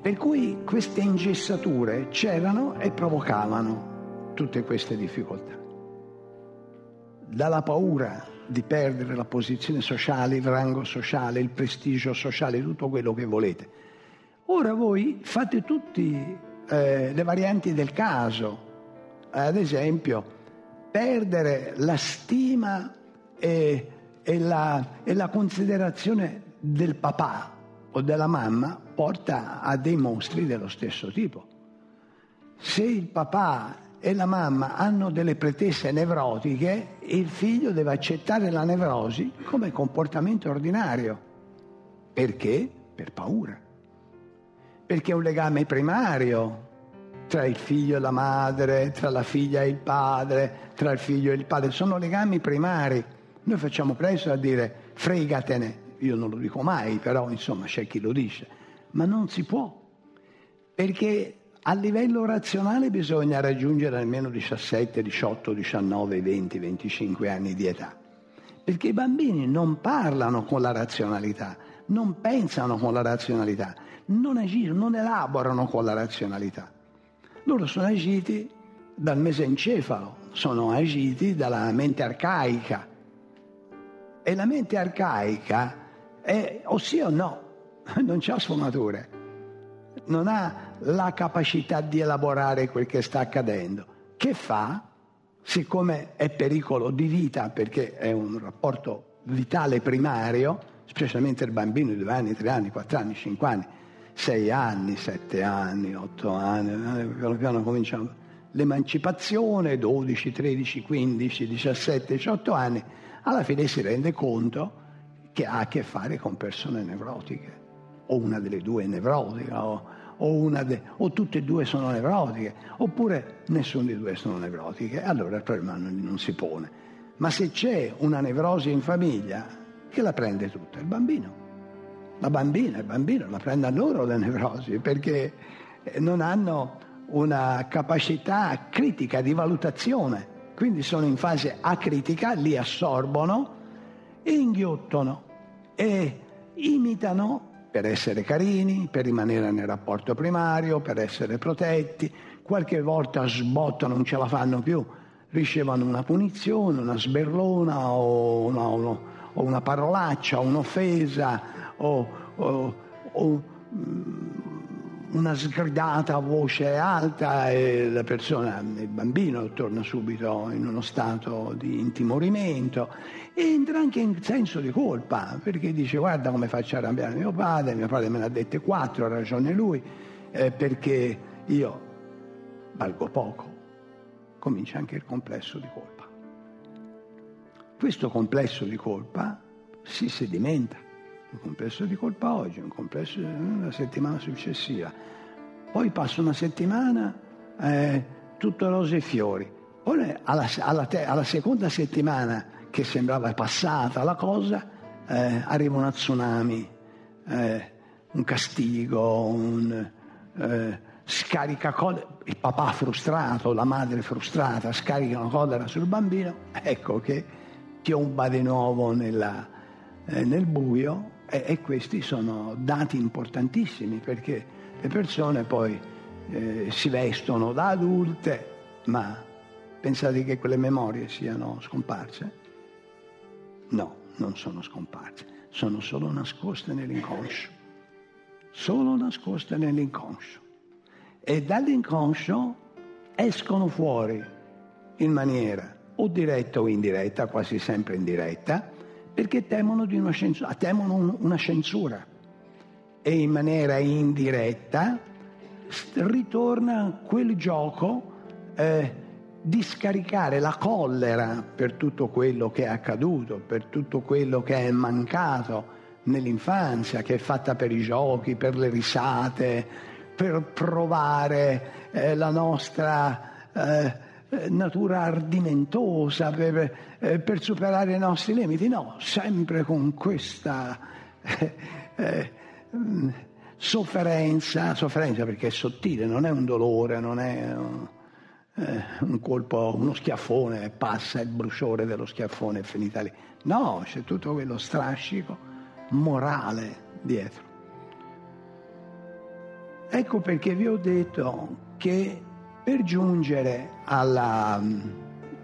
Per cui queste ingessature c'erano e provocavano tutte queste difficoltà. Dalla paura di perdere la posizione sociale, il rango sociale, il prestigio sociale, tutto quello che volete. Ora voi fate tutte eh, le varianti del caso, ad esempio, perdere la stima e, e, la, e la considerazione del papà o della mamma porta a dei mostri dello stesso tipo. Se il papà e la mamma hanno delle pretese nevrotiche, il figlio deve accettare la nevrosi come comportamento ordinario. Perché? Per paura. Perché è un legame primario tra il figlio e la madre, tra la figlia e il padre, tra il figlio e il padre. Sono legami primari. Noi facciamo presto a dire fregatene. Io non lo dico mai, però insomma c'è chi lo dice. Ma non si può. Perché a livello razionale bisogna raggiungere almeno 17, 18, 19, 20, 25 anni di età. Perché i bambini non parlano con la razionalità, non pensano con la razionalità, non agiscono, non elaborano con la razionalità. Loro sono agiti dal mesencefalo, sono agiti dalla mente arcaica. E la mente arcaica è sì o no, non c'ha sfumature, non ha la capacità di elaborare quel che sta accadendo. Che fa? Siccome è pericolo di vita, perché è un rapporto vitale primario, specialmente il bambino di due anni, tre anni, quattro anni, cinque anni, sei anni, sette anni, otto anni, piano piano cominciamo. L'emancipazione, 12, 13, 15, 17, 18 anni, alla fine si rende conto che ha a che fare con persone nevrotiche, o una delle due è nevrotica, o, o, de, o tutte e due sono nevrotiche, oppure nessuno di due sono nevrotiche, allora il problema non, non si pone. Ma se c'è una nevrosi in famiglia, chi la prende tutta? Il bambino. La bambina, il bambino la prendono loro le nevrosi perché non hanno una capacità critica di valutazione, quindi sono in fase acritica, li assorbono e inghiottono e imitano. Per essere carini, per rimanere nel rapporto primario, per essere protetti, qualche volta sbottano, non ce la fanno più, ricevono una punizione, una sberlona o una, o una parolaccia, un'offesa o, o, o una sgridata a voce alta e la persona, il bambino torna subito in uno stato di intimorimento entra anche in senso di colpa perché dice guarda come faccio a arrabbiare mio padre, mio padre me ne ha dette quattro, ha ragione lui, eh, perché io valgo poco. Comincia anche il complesso di colpa. Questo complesso di colpa si sedimenta un complesso di colpa oggi, un complesso la settimana successiva. Poi passa una settimana eh, tutto rose e fiori. Poi alla, alla, te, alla, seconda settimana che sembrava passata la cosa, eh, arriva una tsunami, eh, un castigo, un eh, scarica collera, il papà frustrato, la madre frustrata, scaricano collera sul bambino, ecco che piomba di nuovo nella, eh, nel buio e, e, questi sono dati importantissimi perché le persone poi eh, si vestono da adulte, ma pensate che quelle memorie siano scomparse? No, non sono scomparse, sono solo nascoste nell'inconscio, solo nascoste nell'inconscio. E dall'inconscio escono fuori in maniera o diretta o indiretta, quasi sempre indiretta, perché temono, una censura, temono una censura. E in maniera indiretta ritorna quel gioco eh, di scaricare la collera per tutto quello che è accaduto, per tutto quello che è mancato nell'infanzia, che è fatta per i giochi, per le risate, per provare eh, la nostra... Eh, natura ardimentosa per, eh, per, superare i nostri limiti, no, sempre con questa eh, eh, sofferenza, sofferenza perché è sottile, non è un dolore, non è eh, un colpo, uno schiaffone, passa il bruciore dello schiaffone e finita lì. No, c'è tutto quello strascico morale dietro. Ecco perché vi ho detto che per giungere alla mm,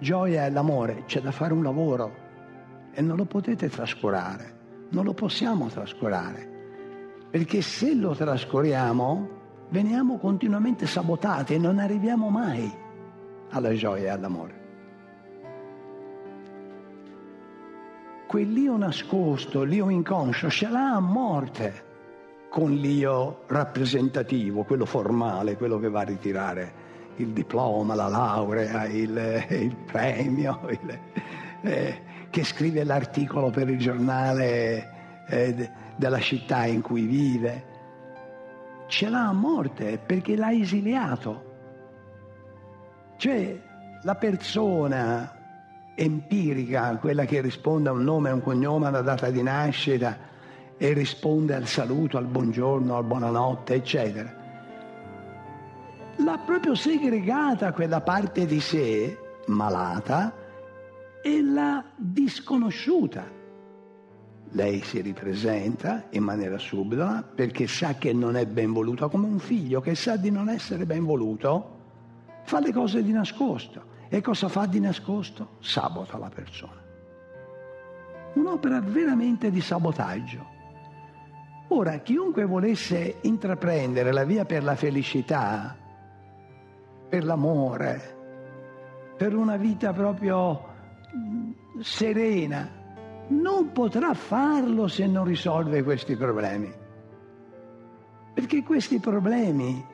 gioia e all'amore c'è da fare un lavoro e non lo potete trascurare, non lo possiamo trascurare, perché se lo trascuriamo veniamo continuamente sabotati e non arriviamo mai alla gioia e all'amore. Quell'io nascosto, l'io inconscio, ce l'ha a morte con l'io rappresentativo, quello formale, quello che va a ritirare il diploma, la laurea, il, il premio, il, eh, che scrive l'articolo per il giornale eh, della città in cui vive. Ce l'ha a morte perché l'ha esiliato. Cioè la persona empirica, quella che risponde a un nome, a un cognome, alla data di nascita e risponde al saluto, al buongiorno, al buonanotte, eccetera l'ha proprio segregata quella parte di sé malata e l'ha disconosciuta. Lei si ripresenta in maniera subdola perché sa che non è ben voluta, come un figlio che sa di non essere ben voluto, fa le cose di nascosto. E cosa fa di nascosto? Sabota la persona. Un'opera veramente di sabotaggio. Ora, chiunque volesse intraprendere la via per la felicità, per l'amore, per una vita proprio mm, serena. Non potrà farlo se non risolve questi problemi. Perché questi problemi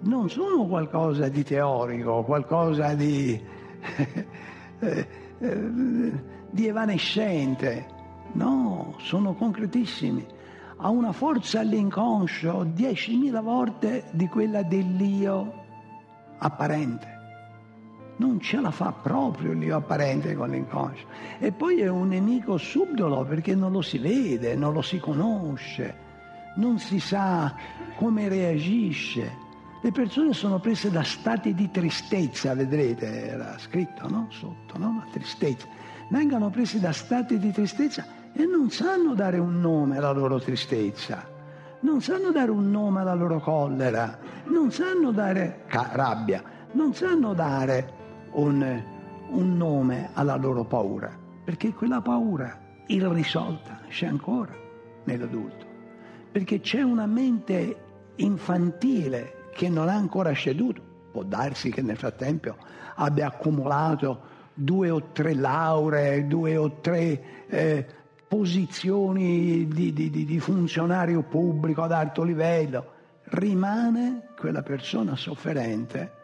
non sono qualcosa di teorico, qualcosa di, eh, eh, di evanescente. No, sono concretissimi. Ha una forza all'inconscio 10.000 volte di quella dell'io apparente. Non ce la fa proprio l'io apparente con l'inconscio. E poi è un nemico subdolo perché non lo si vede, non lo si conosce, non si sa come reagisce. Le persone sono prese da stati di tristezza, vedrete, era scritto no? sotto, no? la tristezza. Vengono presi da stati di tristezza e non sanno dare un nome alla loro tristezza non sanno dare un nome alla loro collera, non sanno dare rabbia, non sanno dare un, un nome alla loro paura, perché quella paura irrisolta c'è ancora nell'adulto, perché c'è una mente infantile che non ha ancora ceduto. Può darsi che nel frattempo abbia accumulato due o tre lauree, due o tre eh, posizioni di, di, di, funzionario pubblico ad alto livello. Rimane quella persona sofferente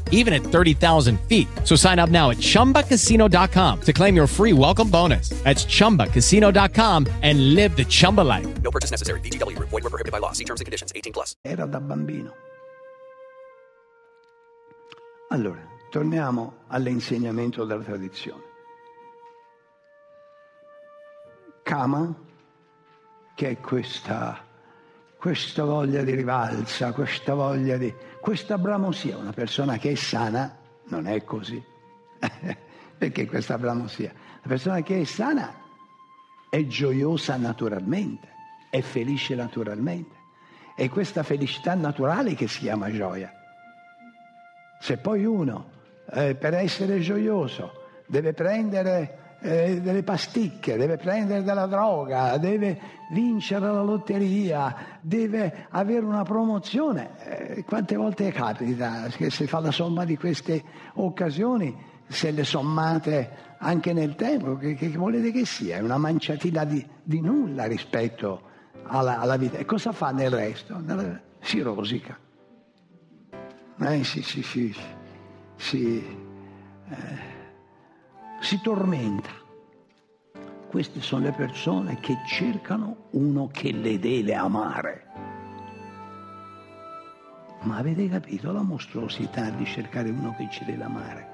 even at 30,000 feet. So sign up now at chumbacasino.com to claim your free welcome bonus. That's chumbacasino.com and live the Chumba life. No purchase necessary. VGW Group. Void were prohibited by law. See terms and conditions. 18 plus. Era da bambino. Allora, torniamo all'insegnamento della tradizione. Kama, che è questa, questa voglia di rivalsa, questa voglia di... questa bramosia, una persona che è sana non è così. Perché questa bramosia? La persona che è sana è gioiosa naturalmente, è felice naturalmente. È questa felicità naturale che si chiama gioia. Se poi uno, eh, per essere gioioso, deve prendere eh, delle pasticche, deve prendere della droga, deve vincere la lotteria, deve avere una promozione. Eh, quante volte capita che si fa la somma di queste occasioni, se le sommate anche nel tempo, che, che volete che sia? È una manciatina di, di nulla rispetto alla, alla, vita. E cosa fa nel resto? Si rosica. Eh, si, si, si, si eh, si tormenta. Queste sono le persone che cercano uno che le deve amare. Ma avete capito la mostruosità di cercare uno che ci deve amare?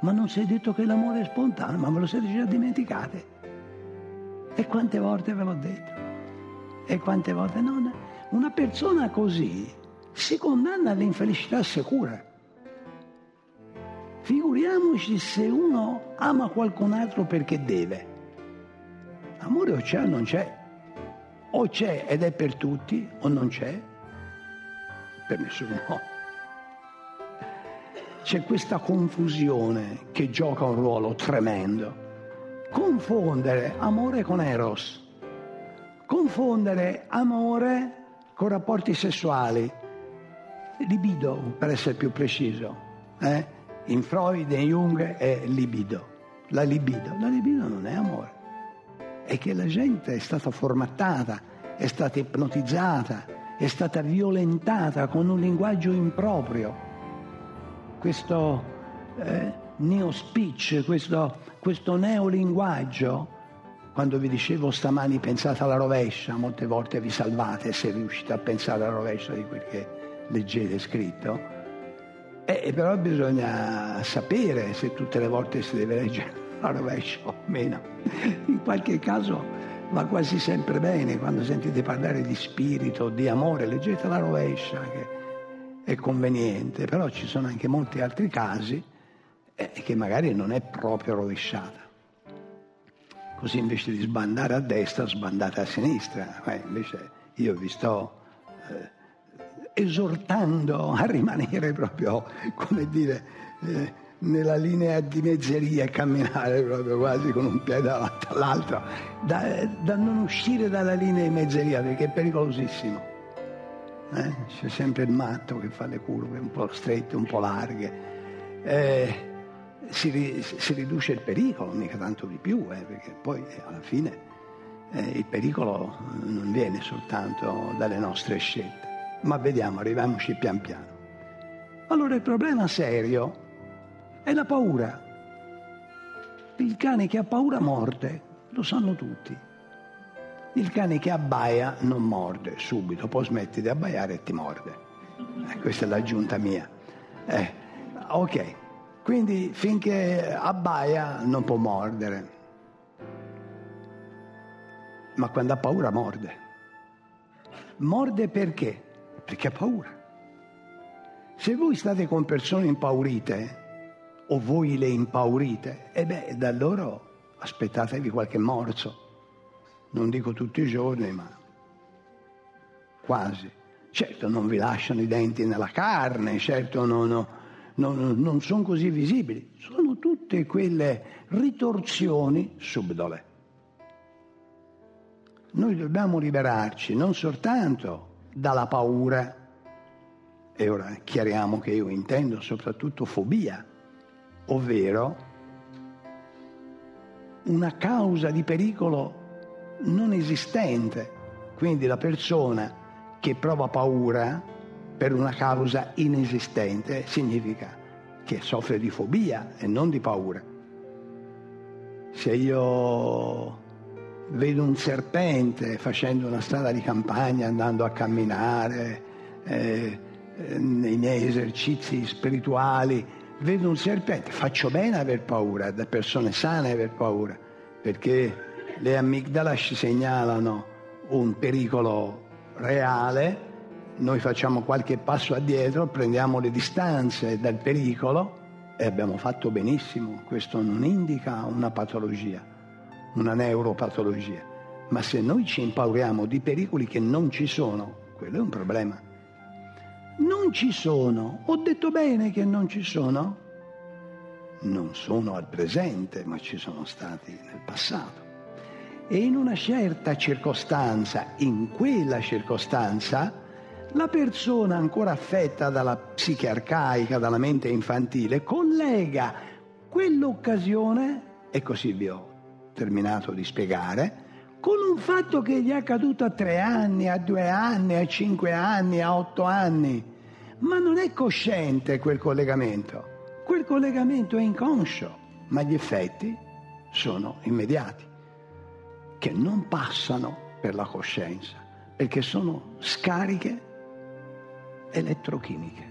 Ma non si è detto che l'amore è spontaneo, ma ve lo siete già dimenticate. E quante volte ve l'ho detto? E quante volte no? Una persona così si condanna all'infelicità sicura. Figuriamoci se uno ama qualcun altro perché deve. Amore o c'è o non c'è. O c'è ed è per tutti o non c'è. Per nessuno. C'è questa confusione che gioca un ruolo tremendo. Confondere amore con eros. Confondere amore con rapporti sessuali. Libido, per essere più preciso. Eh? in Freud e Jung è libido. La libido. La libido non è amore. È che la gente è stata formattata, è stata ipnotizzata, è stata violentata con un linguaggio improprio. Questo eh, neo-speech, questo, questo neolinguaggio, quando vi dicevo stamani pensate alla rovescia, molte volte vi salvate se riuscite a pensare alla rovescia di quel che leggete scritto eh, però bisogna sapere se tutte le volte si deve leggere la rovescia o meno. In qualche caso va quasi sempre bene quando sentite parlare di spirito, di amore, leggete la rovescia che è conveniente, però ci sono anche molti altri casi eh, che magari non è proprio rovesciata. Così invece di sbandare a destra, sbandate a sinistra. Eh, invece io vi sto... Eh, esortando a rimanere proprio, come dire, eh, nella linea di mezzeria e camminare proprio quasi con un piede davanti all'altro, da, da, non uscire dalla linea di mezzeria perché è pericolosissimo. Eh? C'è sempre il matto che fa le curve un po' strette, un po' larghe. Eh, si, si, riduce il pericolo, mica tanto di più, eh, perché poi eh, alla fine eh, il pericolo non viene soltanto dalle nostre scelte ma vediamo, arriviamoci pian piano. Allora il problema serio è la paura. Il cane che ha paura morde, lo sanno tutti. Il cane che abbaia non morde subito, poi smetti di abbaiare e ti morde. Eh, questa è l'aggiunta mia. Eh, ok, quindi finché abbaia non può mordere, ma quando ha paura morde. Morde perché? perché ha paura. Se voi state con persone impaurite o voi le impaurite, e beh, da loro aspettatevi qualche morso. non dico tutti i giorni, ma quasi. Certo non vi lasciano i denti nella carne, certo non, non, non sono così visibili, sono tutte quelle ritorsioni subdole. Noi dobbiamo liberarci non soltanto dalla paura, e ora chiariamo che io intendo soprattutto fobia, ovvero una causa di pericolo non esistente. Quindi la persona che prova paura per una causa inesistente significa che soffre di fobia e non di paura. Se io vedo un serpente facendo una strada di campagna, andando a camminare, eh, eh, nei miei esercizi spirituali, vedo un serpente, faccio bene aver paura, da persone sane aver paura, perché le amigdala ci segnalano un pericolo reale, noi facciamo qualche passo addietro, prendiamo le distanze dal pericolo e abbiamo fatto benissimo, questo non indica una patologia una neuropatologia. Ma se noi ci impauriamo di pericoli che non ci sono, quello è un problema. Non ci sono. Ho detto bene che non ci sono? Non sono al presente, ma ci sono stati nel passato. E in una certa circostanza, in quella circostanza, la persona ancora affetta dalla psiche arcaica, dalla mente infantile, collega quell'occasione, e così vi ho terminato di spiegare, con un fatto che gli è accaduto a tre anni, a due anni, a cinque anni, a otto anni, ma non è cosciente quel collegamento. Quel collegamento è inconscio, ma gli effetti sono immediati, che non passano per la coscienza, perché sono scariche elettrochimiche.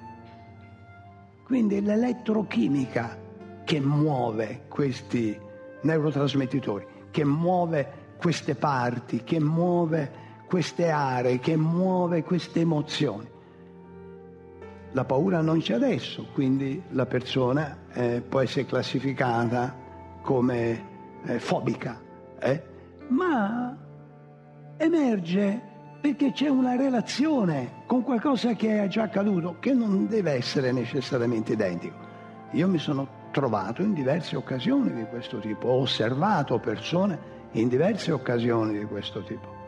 Quindi l'elettrochimica che muove questi neurotrasmettitori, che muove queste parti, che muove queste aree, che muove queste emozioni. La paura non c'è adesso, quindi la persona eh, può essere classificata come eh, fobica, eh? ma emerge perché c'è una relazione con qualcosa che è già accaduto, che non deve essere necessariamente identico. Io mi sono trovato in diverse occasioni di questo tipo, ho osservato persone in diverse occasioni di questo tipo.